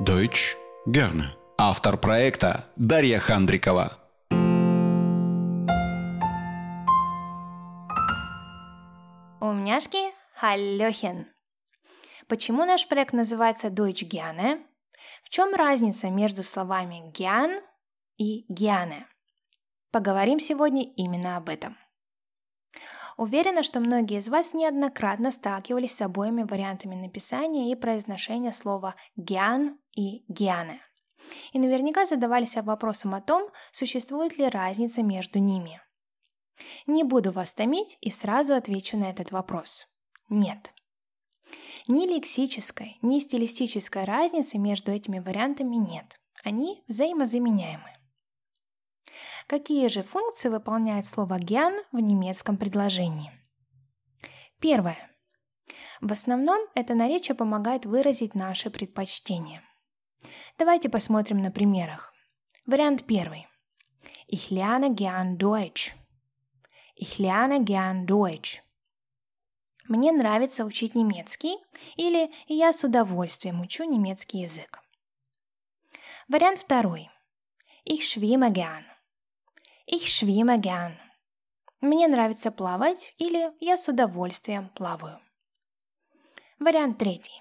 Deutsch gerne. Автор проекта Дарья Хандрикова. Умняшки Халлёхен. Почему наш проект называется Deutsch gerne? В чем разница между словами «гян» и «гяне»? Поговорим сегодня именно об этом. Уверена, что многие из вас неоднократно сталкивались с обоими вариантами написания и произношения слова «гян» и «гяне». И наверняка задавались вопросом о том, существует ли разница между ними. Не буду вас томить и сразу отвечу на этот вопрос. Нет. Ни лексической, ни стилистической разницы между этими вариантами нет. Они взаимозаменяемы. Какие же функции выполняет слово «гян» в немецком предложении? Первое. В основном это наречие помогает выразить наши предпочтения. Давайте посмотрим на примерах. Вариант первый. Ich lerne gern Deutsch. Ich lerne gern Deutsch. Мне нравится учить немецкий или я с удовольствием учу немецкий язык. Вариант второй. Ich schwimme gern. Ich schwimme gern. Мне нравится плавать или я с удовольствием плаваю. Вариант третий.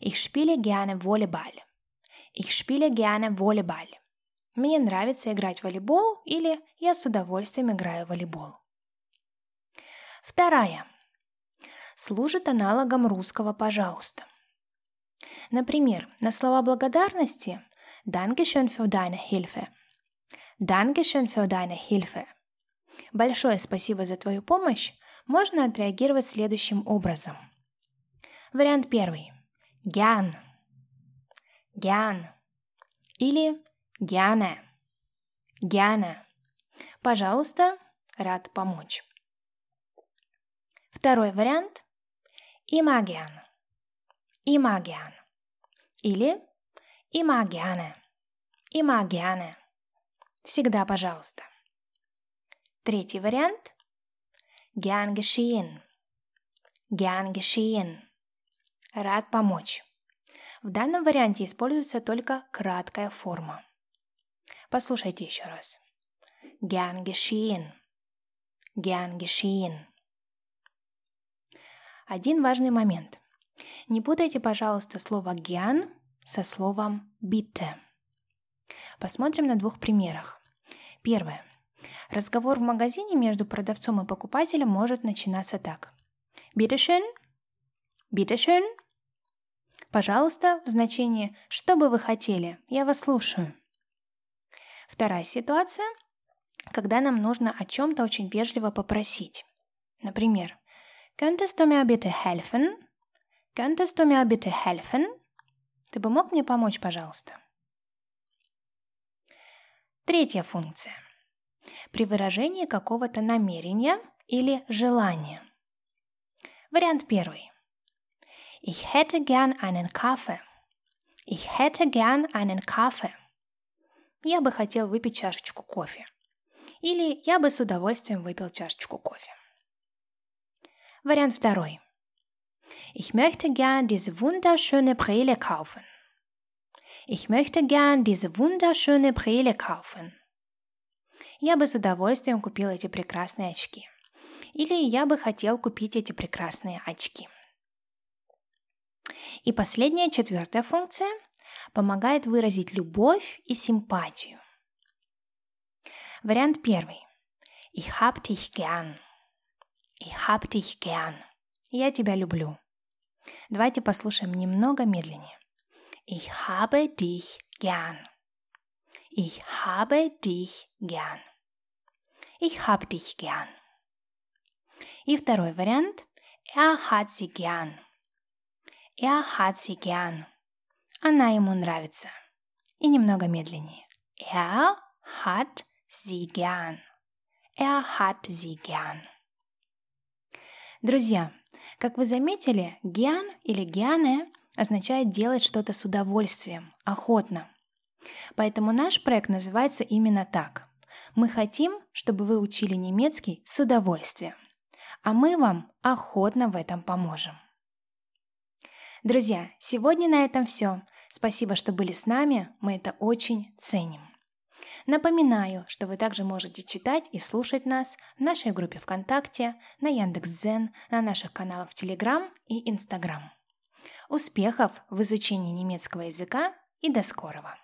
Ich spiele gerne Volleyball. Ich spiele gerne Volleyball. Мне нравится играть в волейбол или я с удовольствием играю в волейбол. Вторая служит аналогом русского «пожалуйста». Например, на слова благодарности «Dankeschön für deine Hilfe», «Dankeschön für deine Hilfe», «Большое спасибо за твою помощь» можно отреагировать следующим образом. Вариант первый. Gern. Gern. Или gerne. Gerne. Пожалуйста, рад помочь. Второй вариант Имагиан. Имагиан. Или имагиане. Имагиане. Всегда пожалуйста. Третий вариант Gern geschehen. Gern geschehen. Рад помочь. В данном варианте используется только краткая форма. Послушайте еще раз. Gern geschehen. Gern geschehen. Один важный момент. Не путайте, пожалуйста, слово «гян» со словом «bitte». Посмотрим на двух примерах. Первое. Разговор в магазине между продавцом и покупателем может начинаться так. Bitte schön? Bitte schön? Пожалуйста, в значении «что бы вы хотели?» Я вас слушаю. Вторая ситуация, когда нам нужно о чем-то очень вежливо попросить. Например, Könntest du mir bitte helfen? Könntest du mir bitte helfen? Ты бы мог мне помочь, пожалуйста? Третья функция. При выражении какого-то намерения или желания. Вариант первый. Ich hätte gern einen Kaffee. Ich hätte gern einen Kaffee. Я бы хотел выпить чашечку кофе. Или я бы с удовольствием выпил чашечку кофе. Вариант второй. Ich möchte gern diese wunderschöne Brille kaufen. Ich möchte gern diese wunderschöne Brille kaufen. Я бы с удовольствием купил эти прекрасные очки. Или я бы хотел купить эти прекрасные очки. И последняя, четвертая функция помогает выразить любовь и симпатию. Вариант первый. Ich hab dich gern. Ich hab dich gern. Я тебя люблю. Давайте послушаем немного медленнее. Ich habe dich gern. Ich habe dich gern. Ich hab dich gern. И второй вариант. Er hat sie gern. Er hat sie gern. Она ему нравится. И немного медленнее. Er hat sie gern. Er hat sie gern. Друзья, как вы заметили, гиан или гиане означает делать что-то с удовольствием, охотно. Поэтому наш проект называется именно так. Мы хотим, чтобы вы учили немецкий с удовольствием, а мы вам охотно в этом поможем. Друзья, сегодня на этом все. Спасибо, что были с нами, мы это очень ценим. Напоминаю, что вы также можете читать и слушать нас в нашей группе ВКонтакте, на Яндекс.Дзен, на наших каналах в Телеграм и Инстаграм. Успехов в изучении немецкого языка и до скорого!